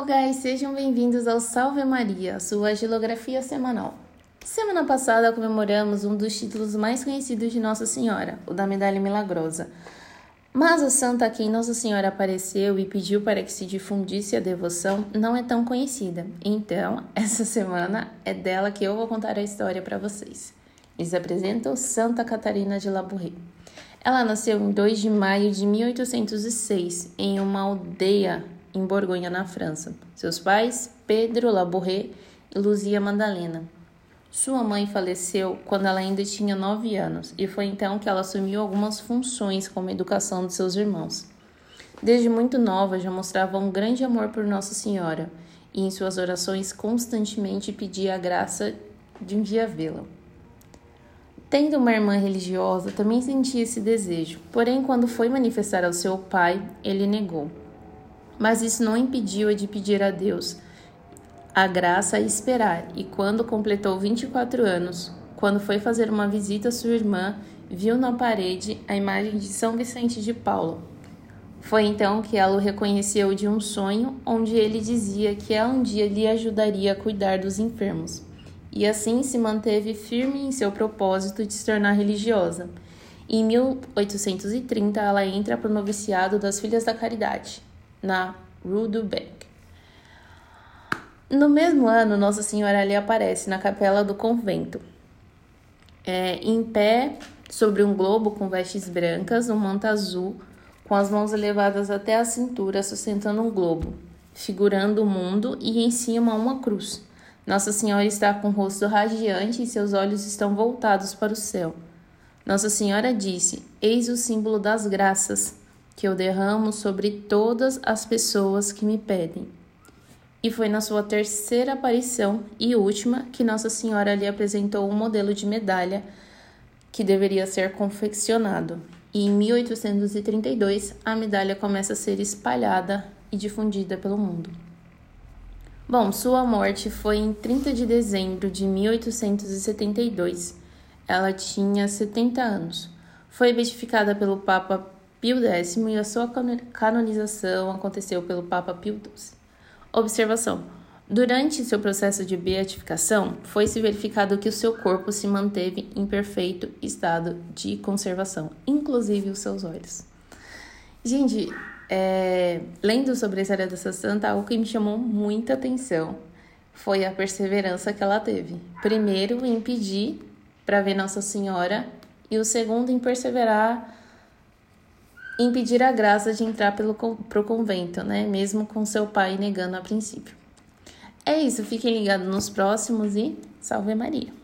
Hello, guys! Sejam bem-vindos ao Salve Maria, sua gilografia semanal. Semana passada comemoramos um dos títulos mais conhecidos de Nossa Senhora, o da Medalha Milagrosa. Mas a santa a quem Nossa Senhora apareceu e pediu para que se difundisse a devoção não é tão conhecida. Então, essa semana é dela que eu vou contar a história para vocês. Lhes apresento Santa Catarina de Labourré. Ela nasceu em 2 de maio de 1806 em uma aldeia em Borgonha, na França. Seus pais, Pedro Labourré e Luzia Madalena. Sua mãe faleceu quando ela ainda tinha 9 anos e foi então que ela assumiu algumas funções como a educação de seus irmãos. Desde muito nova já mostrava um grande amor por Nossa Senhora e em suas orações constantemente pedia a graça de um dia vê-la. Tendo uma irmã religiosa, também sentia esse desejo, porém, quando foi manifestar ao seu pai, ele negou. Mas isso não impediu-a de pedir a Deus a graça e esperar, e quando completou 24 anos, quando foi fazer uma visita à sua irmã, viu na parede a imagem de São Vicente de Paulo. Foi então que ela o reconheceu de um sonho onde ele dizia que ela um dia lhe ajudaria a cuidar dos enfermos e assim se manteve firme em seu propósito de se tornar religiosa. Em 1830, ela entra para o noviciado das Filhas da Caridade, na Rue Bec. No mesmo ano, Nossa Senhora ali aparece na capela do convento, é, em pé sobre um globo com vestes brancas, um manto azul, com as mãos elevadas até a cintura, sustentando um globo, figurando o mundo e em cima uma cruz. Nossa Senhora está com o rosto radiante e seus olhos estão voltados para o céu. Nossa Senhora disse: Eis o símbolo das graças que eu derramo sobre todas as pessoas que me pedem. E foi na sua terceira aparição e última que Nossa Senhora lhe apresentou um modelo de medalha que deveria ser confeccionado. E em 1832 a medalha começa a ser espalhada e difundida pelo mundo. Bom, sua morte foi em 30 de dezembro de 1872. Ela tinha 70 anos. Foi beatificada pelo Papa Pio X e a sua canonização aconteceu pelo Papa Pio XII. Observação: Durante seu processo de beatificação, foi-se verificado que o seu corpo se manteve em perfeito estado de conservação, inclusive os seus olhos. Gente, é, lendo sobre a história dessa santa, algo que me chamou muita atenção foi a perseverança que ela teve. Primeiro, em pedir para ver Nossa Senhora, e o segundo, em perseverar em pedir a graça de entrar pelo pro convento, né? Mesmo com seu pai negando a princípio. É isso, fiquem ligados nos próximos e salve Maria!